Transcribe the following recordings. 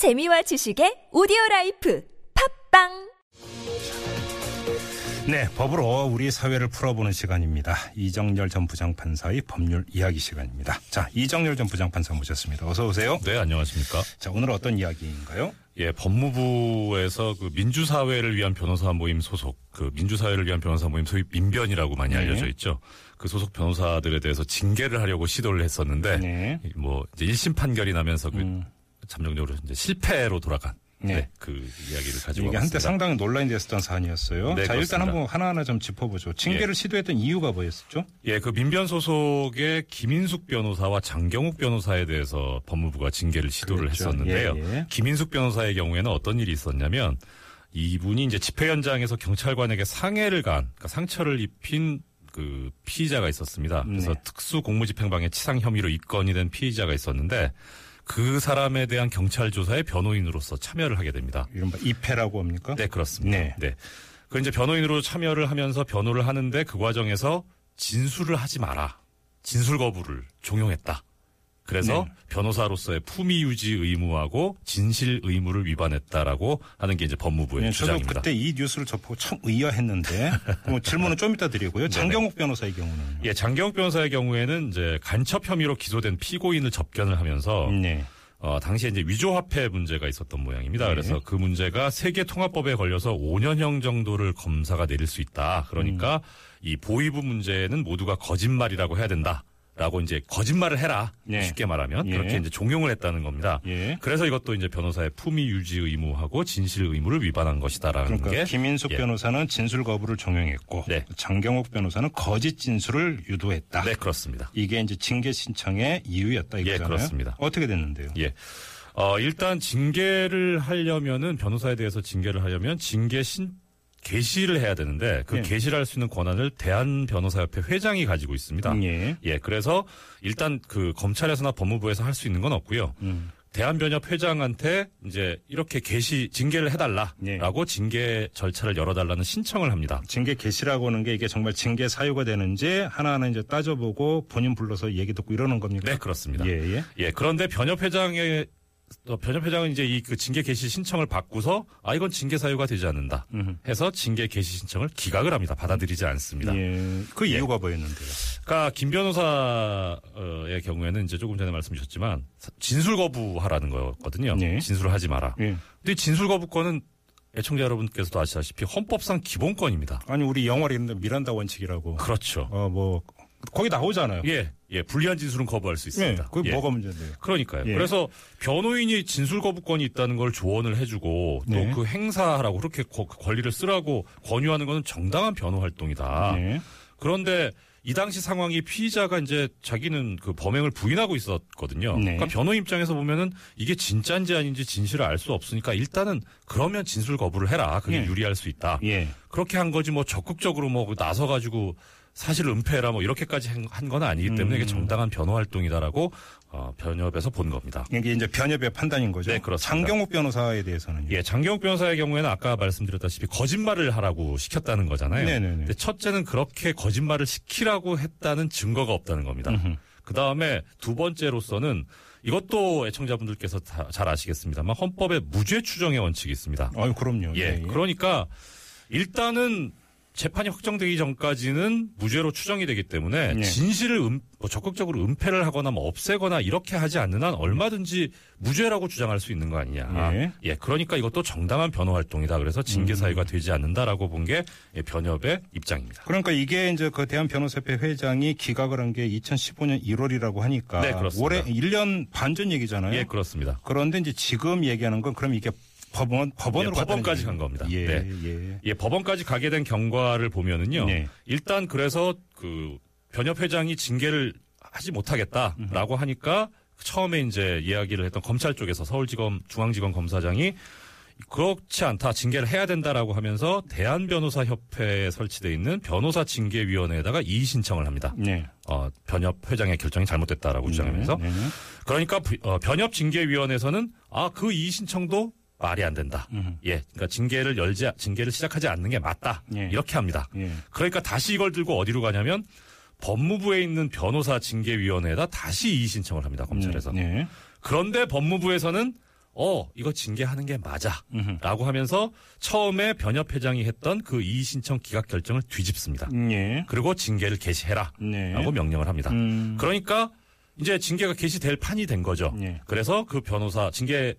재미와 지식의 오디오 라이프 팟빵 네, 법으로 우리 사회를 풀어보는 시간입니다. 이정렬 전 부장판사의 법률 이야기 시간입니다. 자, 이정렬 전 부장판사 모셨습니다. 어서 오세요. 네, 안녕하십니까. 자, 오늘 어떤 이야기인가요? 예, 법무부에서 그 민주사회를 위한 변호사 모임 소속, 그 민주사회를 위한 변호사 모임 소위 민변이라고 많이 네. 알려져 있죠. 그 소속 변호사들에 대해서 징계를 하려고 시도를 했었는데, 네. 뭐, 이제 1심 판결이 나면서 그 음. 잠정적으로 이제 실패로 돌아간, 네. 네. 그 이야기를 가지고 이게 한때. 상당히 논란이 됐었던 사안이었어요. 네, 자, 일단 그렇습니다. 한번 하나하나 좀 짚어보죠. 징계를 시도했던 이유가 뭐였었죠? 예, 그 민변 소속의 김인숙 변호사와 장경욱 변호사에 대해서 법무부가 징계를 시도를 그랬죠. 했었는데요. 예, 예. 김인숙 변호사의 경우에는 어떤 일이 있었냐면 이분이 이제 집회 현장에서 경찰관에게 상해를 간, 그러니까 상처를 입힌 그 피의자가 있었습니다. 그래서 네. 특수 공무집행방해 치상 혐의로 입건이 된 피의자가 있었는데 그 사람에 대한 경찰 조사에 변호인으로서 참여를 하게 됩니다. 이른바 입회라고 합니까? 네, 그렇습니다. 네. 네. 그 이제 변호인으로 참여를 하면서 변호를 하는데 그 과정에서 진술을 하지 마라. 진술 거부를 종용했다. 그래서 네. 변호사로서의 품위 유지 의무하고 진실 의무를 위반했다라고 하는 게 이제 법무부의 네, 저도 주장입니다. 그때 이 뉴스를 접하고 참 의아했는데 뭐 질문은 좀 이따 드리고요. 장경욱 변호사의 경우는 예, 장경욱 변호사의 경우에는 이제 간첩 혐의로 기소된 피고인을 접견을 하면서 네. 어, 당시에 이제 위조화폐 문제가 있었던 모양입니다. 네. 그래서 그 문제가 세계 통합법에 걸려서 5년형 정도를 검사가 내릴 수 있다. 그러니까 음. 이 보이부 문제는 모두가 거짓말이라고 해야 된다. 라고 이제 거짓말을 해라. 네. 쉽게 말하면 예. 그렇게 이제 종용을 했다는 겁니다. 예. 그래서 이것도 이제 변호사의 품위 유지 의무하고 진실 의무를 위반한 것이다라는 그러니까 게 김인숙 예. 변호사는 진술 거부를 종용했고 네. 장경욱 변호사는 거짓 진술을 유도했다. 네, 그렇습니다. 이게 이제 징계 신청의 이유였다 예, 이거잖아요. 그렇습니다. 어떻게 됐는데요? 예. 어, 일단 징계를 하려면은 변호사에 대해서 징계를 하려면 징계 신 게시를 해야 되는데 그 예. 게시를 할 수 있는 권한을 대한 변호사협회 회장이 가지고 있습니다. 예. 예, 그래서 일단 그 검찰에서나 법무부에서 할 수 있는 건 없고요. 음. 대한변협 회장한테 이제 이렇게 게시 징계를 해달라라고 예. 징계 절차를 열어달라는 신청을 합니다. 징계 개시라고 하는 게 이게 정말 징계 사유가 되는지 하나하나 이제 따져보고 본인 불러서 얘기 듣고 이러는 겁니까? 네, 그렇습니다. 예, 예. 예, 그런데 변협 회장의 어, 변협 회장은 이제 이 그 징계 개시 신청을 받고서 아 이건 징계 사유가 되지 않는다. 해서 징계 개시 신청을 기각을 합니다. 받아들이지 않습니다. 예. 그 예. 이유가 뭐였는데요? 그러니까 김 변호사의 경우에는 이제 조금 전에 말씀 주셨지만 진술 거부하라는 거였거든요. 네. 진술을 하지 마라. 예. 근데 진술 거부권은 애청자 여러분께서도 아시다시피 헌법상 기본권입니다. 아니 우리 영화를 읽는데 미란다 원칙이라고. 그렇죠. 어뭐 거기 나오잖아요. 예, 예, 불리한 진술은 거부할 수 예. 있습니다. 그게 예. 뭐가 문제인데요? 그러니까요. 예. 그래서 변호인이 진술 거부권이 있다는 걸 조언을 해주고 또 네. 그 행사하라고 그렇게 거- 그 권리를 쓰라고 권유하는 것은 정당한 변호 활동이다. 예. 그런데 이 당시 상황이 피의자가 이제 자기는 그 범행을 부인하고 있었거든요. 네. 그러니까 변호 입장에서 보면은 이게 진짜인지 아닌지 진실을 알 수 없으니까 일단은 그러면 진술 거부를 해라. 그게 예. 유리할 수 있다. 예. 그렇게 한 거지 뭐 적극적으로 뭐 나서 가지고 사실을 은폐해라 뭐 이렇게까지 한 건 아니기 때문에 이게 음. 정당한 변호 활동이다라고 어, 변협에서 본 겁니다. 이게 이제 변협의 판단인 거죠. 네, 그렇습니다. 장경욱 변호사에 대해서는 예, 장경욱 변호사의 경우에는 아까 말씀드렸다시피 거짓말을 하라고 시켰다는 거잖아요. 네네네. 근데 첫째는 그렇게 거짓말을 시키라고 했다는 증거가 없다는 겁니다. 그 다음에 두 번째로서는 이것도 애청자분들께서 다 잘 아시겠습니다만 헌법에 무죄 추정의 원칙이 있습니다. 아유 그럼요. 예, 그러니까 일단은 재판이 확정되기 전까지는 무죄로 추정이 되기 때문에 예. 진실을 음- 뭐 적극적으로 은폐를 하거나 뭐 없애거나 이렇게 하지 않는 한 얼마든지 무죄라고 주장할 수 있는 거 아니냐. 예. 예, 그러니까 이것도 정당한 변호 활동이다. 그래서 징계 사유가 되지 않는다라고 본 게 변협의 입장입니다. 그러니까 이게 이제 그 대한 변호사협회 회장이 기각을 한 게 2015년 1월이라고 하니까 네, 그렇습니다. 올해 1년 반 전 얘기잖아요. 예, 그렇습니다. 그런데 이제 지금 얘기하는 건 그럼 이게 법원 법원으로 예, 법원까지 간 겁니다. 예, 네. 예. 예, 법원까지 가게 된 경과를 보면은요. 네. 일단 그래서 그 변협 회장이 징계를 하지 못하겠다라고 하니까 처음에 이제 이야기를 했던 검찰 쪽에서 서울지검 중앙지검 검사장이 그렇지 않다 징계를 해야 된다라고 하면서 대한변호사협회에 설치돼 있는 변호사 징계위원회에다가 이의 신청을 합니다. 네. 어, 변협 회장의 결정이 잘못됐다라고 주장하면서 네, 네. 그러니까 부- 어, 변협 징계위원회에서는 아 그 이의 신청도 말이 안 된다. 음. 예, 그러니까 징계를 열지 징계를 시작하지 않는 게 맞다. 예. 이렇게 합니다. 예. 그러니까 다시 이걸 들고 어디로 가냐면 법무부에 있는 변호사 징계위원회에다 다시 이의 신청을 합니다. 검찰에서. 네. 그런데 법무부에서는 어 이거 징계하는 게 맞아. 음흠. 라고 하면서 처음에 변협 회장이 했던 그 이의 신청 기각 결정을 뒤집습니다. 예. 그리고 징계를 개시해라. 네. 라고 명령을 합니다. 음. 그러니까 이제 징계가 개시될 판이 된 거죠. 예. 그래서 그 변호사 징계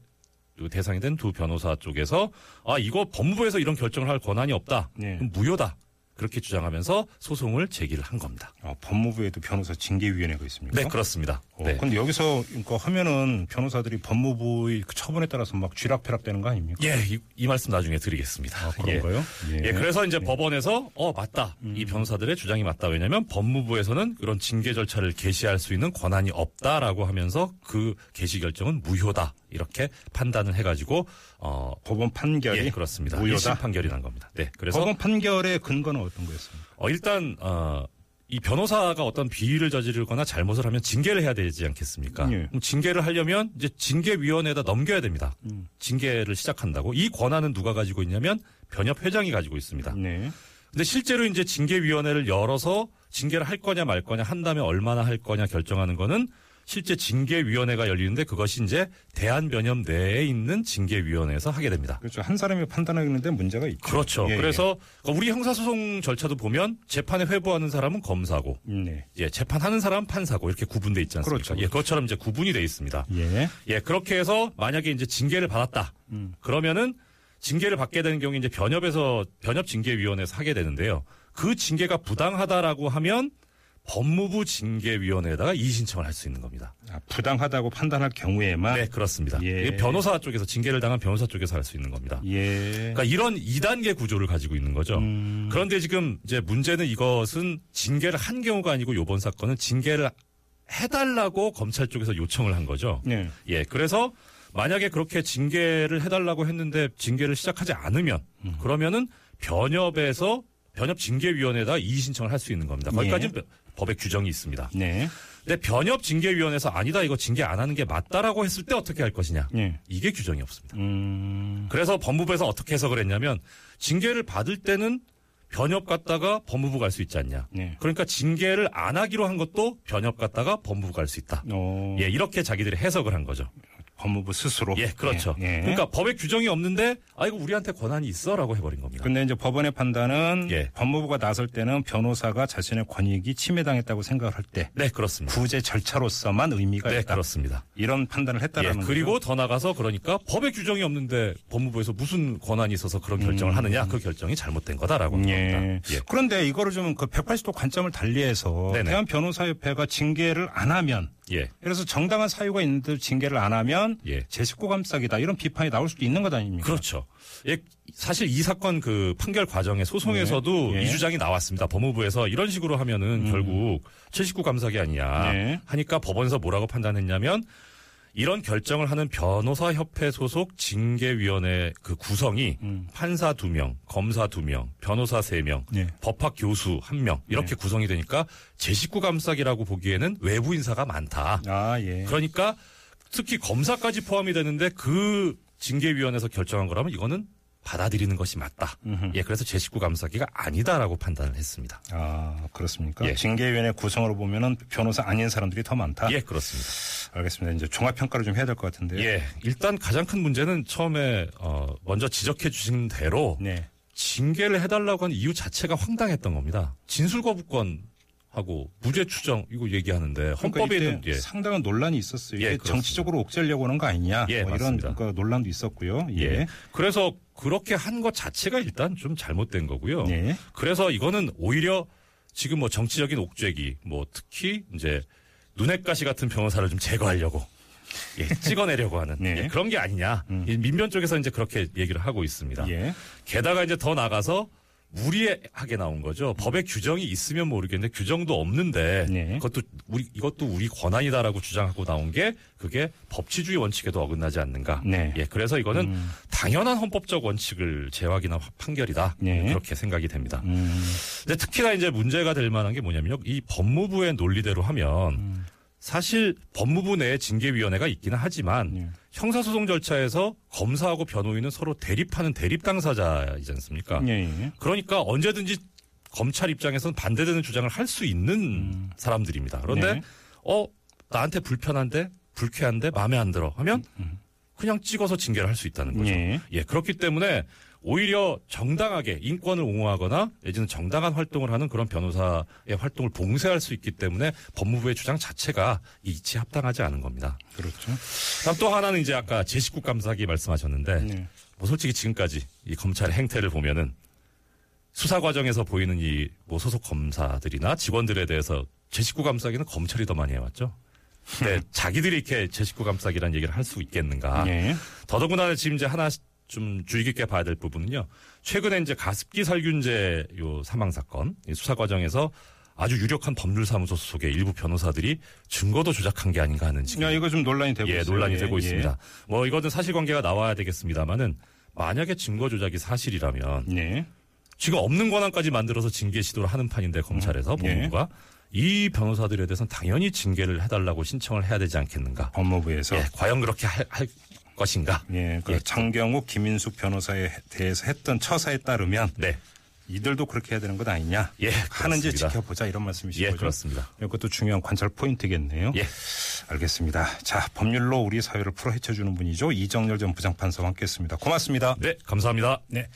대상이 된 두 변호사 쪽에서 아 이거 법무부에서 이런 결정을 할 권한이 없다. 예. 그럼 무효다. 그렇게 주장하면서 소송을 제기를 한 겁니다. 아, 법무부에도 변호사 징계위원회가 있습니까? 네, 그렇습니다. 어, 네. 근데 여기서 그러니까 하면은 변호사들이 법무부의 그 처분에 따라서 막 쥐락펴락 되는 거 아닙니까? 예, 이, 이 말씀 나중에 드리겠습니다. 아, 그런가요? 예. 예, 그래서 이제 법원에서 어 맞다 이 변호사들의 주장이 맞다 왜냐하면 법무부에서는 그런 징계 절차를 개시할 수 있는 권한이 없다라고 하면서 그 개시 결정은 무효다 이렇게 판단을 해가지고 어 법원 판결이 예, 그렇습니다. 무효다. 1심 판결이 난 겁니다. 네, 그래서 법원 판결의 근거는 어떤 거였습니까? 어, 일단 어, 이 변호사가 어떤 비위를 저지르거나 잘못을 하면 징계를 해야 되지 않겠습니까? 예. 그럼 징계를 하려면 이제 징계위원회에다 넘겨야 됩니다. 음. 징계를 시작한다고 이 권한은 누가 가지고 있냐면 변협 회장이 가지고 있습니다. 네. 근데 실제로 이제 징계위원회를 열어서 징계를 할 거냐 말 거냐 한 다음에 얼마나 할 거냐 결정하는 거는 실제 징계위원회가 열리는데 그것이 이제 대한변협 내에 있는 징계위원회에서 하게 됩니다. 그렇죠. 한 사람이 판단하는데 문제가 있죠. 그렇죠. 예, 그래서 우리 형사소송 절차도 보면 재판에 회부하는 사람은 검사고, 예. 네. 예, 재판하는 사람은 판사고 이렇게 구분돼 있지 않습니까? 그렇죠. 예, 그것처럼 이제 구분이 돼 있습니다. 예. 예, 그렇게 해서 만약에 이제 징계를 받았다. 음. 그러면은 징계를 받게 되는 경우에 이제 변협에서 변협 징계위원회에서 하게 되는데요. 그 징계가 부당하다라고 하면 법무부 징계위원회에다가 이의 신청을 할 수 있는 겁니다. 아, 부당하다고 판단할 경우에만 네, 그렇습니다. 예. 이게 변호사 쪽에서 징계를 당한 변호사 쪽에서 할 수 있는 겁니다. 예. 그러니까 이런 2단계 구조를 가지고 있는 거죠. 음. 그런데 지금 이제 문제는 이것은 징계를 한 경우가 아니고 이번 사건은 징계를 해달라고 검찰 쪽에서 요청을 한 거죠. 네. 예, 그래서 만약에 그렇게 징계를 해달라고 했는데 징계를 시작하지 않으면 음. 그러면은 변협에서 변협 징계위원회에다 이의 신청을 할 수 있는 겁니다. 거기까지는 예. 법의 규정이 있습니다. 네. 근데 변협 징계위원회에서 아니다 이거 징계 안 하는 게 맞다라고 했을 때 어떻게 할 것이냐 예. 이게 규정이 없습니다. 음. 그래서 법무부에서 어떻게 해석을 했냐면 징계를 받을 때는 변협 갔다가 법무부 갈 수 있지 않냐. 네. 그러니까 징계를 안 하기로 한 것도 변협 갔다가 법무부 갈 수 있다. 어. 예, 이렇게 자기들이 해석을 한 거죠. 법무부 스스로. 예, 그렇죠. 예. 예. 그러니까 법에 규정이 없는데 아 이거 우리한테 권한이 있어라고 해버린 겁니다. 근데 이제 법원의 판단은 예. 법무부가 나설 때는 변호사가 자신의 권익이 침해당했다고 생각을 할 때 네, 그렇습니다. 구제 절차로서만 의미가 네, 있다. 그렇습니다. 이런 판단을 예, 했다라는 그리고 거죠. 더 나가서 그러니까 법에 규정이 없는데 법무부에서 무슨 권한이 있어서 그런 결정을 하느냐 그 결정이 잘못된 거다라고 음. 예. 예. 그런데 이거를 좀 그 180도 관점을 달리해서. 대한 변호사협회가 징계를 안 하면 예. 그래서 정당한 사유가 있는데 징계를 안 하면 예. 제 식구 감싸기다 이런 비판이 나올 수도 있는 것 아닙니까? 그렇죠. 예, 사실 이 사건 그 판결 과정의 소송에서도 네. 예. 이 주장이 나왔습니다. 법무부에서 이런 식으로 하면은 결국 79 감사기 아니냐 네. 하니까 법원에서 뭐라고 판단했냐면 이런 결정을 하는 변호사 협회 소속 징계위원회 그 구성이 음. 판사 2명, 검사 2명, 변호사 3명, 네. 법학 교수 1명 이렇게 구성이 되니까 제 식구 감싸기라고 보기에는 외부 인사가 많다. 아 예. 그러니까 특히 검사까지 포함이 되는데 그 징계위원회에서 결정한 거라면 이거는 받아들이는 것이 맞다. 음흠. 예, 그래서 제 식구 감사기가 아니다라고 판단을 했습니다. 아 그렇습니까? 예. 징계위원회 구성으로 보면은 변호사 아닌 사람들이 더 많다. 예, 그렇습니다. 알겠습니다. 이제 종합 평가를 좀 해야 될 것 같은데요. 예, 일단 가장 큰 문제는 처음에 어, 먼저 지적해 주신 대로 네. 징계를 해달라고 한 이유 자체가 황당했던 겁니다. 진술 거부권 하고 무죄 추정 이거 얘기하는데 그러니까 헌법에 이때 있는 예. 상당한 논란이 있었어요. 예. 정치적으로 옥죄려고 하는 거 아니냐. 예, 뭐 이런. 그러니까 논란도 있었고요. 예. 예. 그래서 그렇게 한 것 자체가 일단 좀 잘못된 거고요. 예. 그래서 이거는 오히려 지금 뭐 정치적인 옥죄기, 뭐 특히 이제 눈엣가시 같은 변호사를 좀 제거하려고 예, 찍어내려고 하는 네. 예, 그런 게 아니냐. 음. 이 민변 쪽에서 이제 그렇게 얘기를 하고 있습니다. 예. 게다가 이제 더 나가서 무리하게 나온 거죠. 법에 규정이 있으면 모르겠는데 규정도 없는데 네. 그것도 우리 이것도 우리 권한이다라고 주장하고 나온 게 그게 법치주의 원칙에도 어긋나지 않는가. 네. 예, 그래서 이거는 음. 당연한 헌법적 원칙을 제약이나 판결이다. 네. 그렇게 생각이 됩니다. 음. 근데 특히나 이제 문제가 될 만한 게 뭐냐면요. 이 법무부의 논리대로 하면 음. 사실 법무부 내에 징계위원회가 있기는 하지만 예. 형사소송 절차에서 검사하고 변호인은 서로 대립하는 대립 당사자이지 않습니까? 예. 예. 그러니까 언제든지 검찰 입장에서는 반대되는 주장을 할 수 있는 사람들입니다. 그런데 네. 어 나한테 불편한데 불쾌한데 마음에 안 들어 하면 그냥 찍어서 징계를 할 수 있다는 거죠. 예. 예, 그렇기 때문에 오히려 정당하게 인권을 옹호하거나 내지는 정당한 활동을 하는 그런 변호사의 활동을 봉쇄할 수 있기 때문에 법무부의 주장 자체가 이치 합당하지 않은 겁니다. 그렇죠. 다음 또 하나는 이제 아까 제19 감사기 말씀하셨는데 네. 뭐 솔직히 지금까지 이 검찰의 행태를 보면은 수사 과정에서 보이는 이 뭐 소속 검사들이나 직원들에 대해서 제19 감사기는 검찰이 더 많이 해왔죠. 근데 자기들이 이렇게 제19 감사기라는 얘기를 할 수 있겠는가? 예. 더더군다나 지금 이제 하나 좀 주의 깊게 봐야 될 부분은요. 최근에 이제 가습기 살균제 요 사망 사건 이 수사 과정에서 아주 유력한 법률사무소 소속의 일부 변호사들이 증거도 조작한 게 아닌가 하는 지금 야, 이거 좀 논란이 되고 예, 있어요. 논란이 예, 되고 예. 있습니다. 뭐 이거는 사실관계가 나와야 되겠습니다만은 만약에 증거 조작이 사실이라면 예. 지금 없는 권한까지 만들어서 징계 시도를 하는 판인데 검찰에서 예. 법무부가 이 변호사들에 대해서는 당연히 징계를 해달라고 신청을 해야 되지 않겠는가? 법무부에서 예, 과연 그렇게 할, 할 것인가? 예, 그 예. 장경욱, 김인숙 변호사에 대해서 했던 처사에 따르면 네, 이들도 그렇게 해야 되는 것 아니냐? 예, 하는지 그렇습니다. 지켜보자 이런 말씀이시죠? 예, 그렇습니다. 이것도 중요한 관찰 포인트겠네요. 예. 알겠습니다. 자, 법률로 우리 사회를 풀어 헤쳐주는 분이죠. 이정열 전 부장판사와 함께했습니다. 고맙습니다. 네, 감사합니다. 네.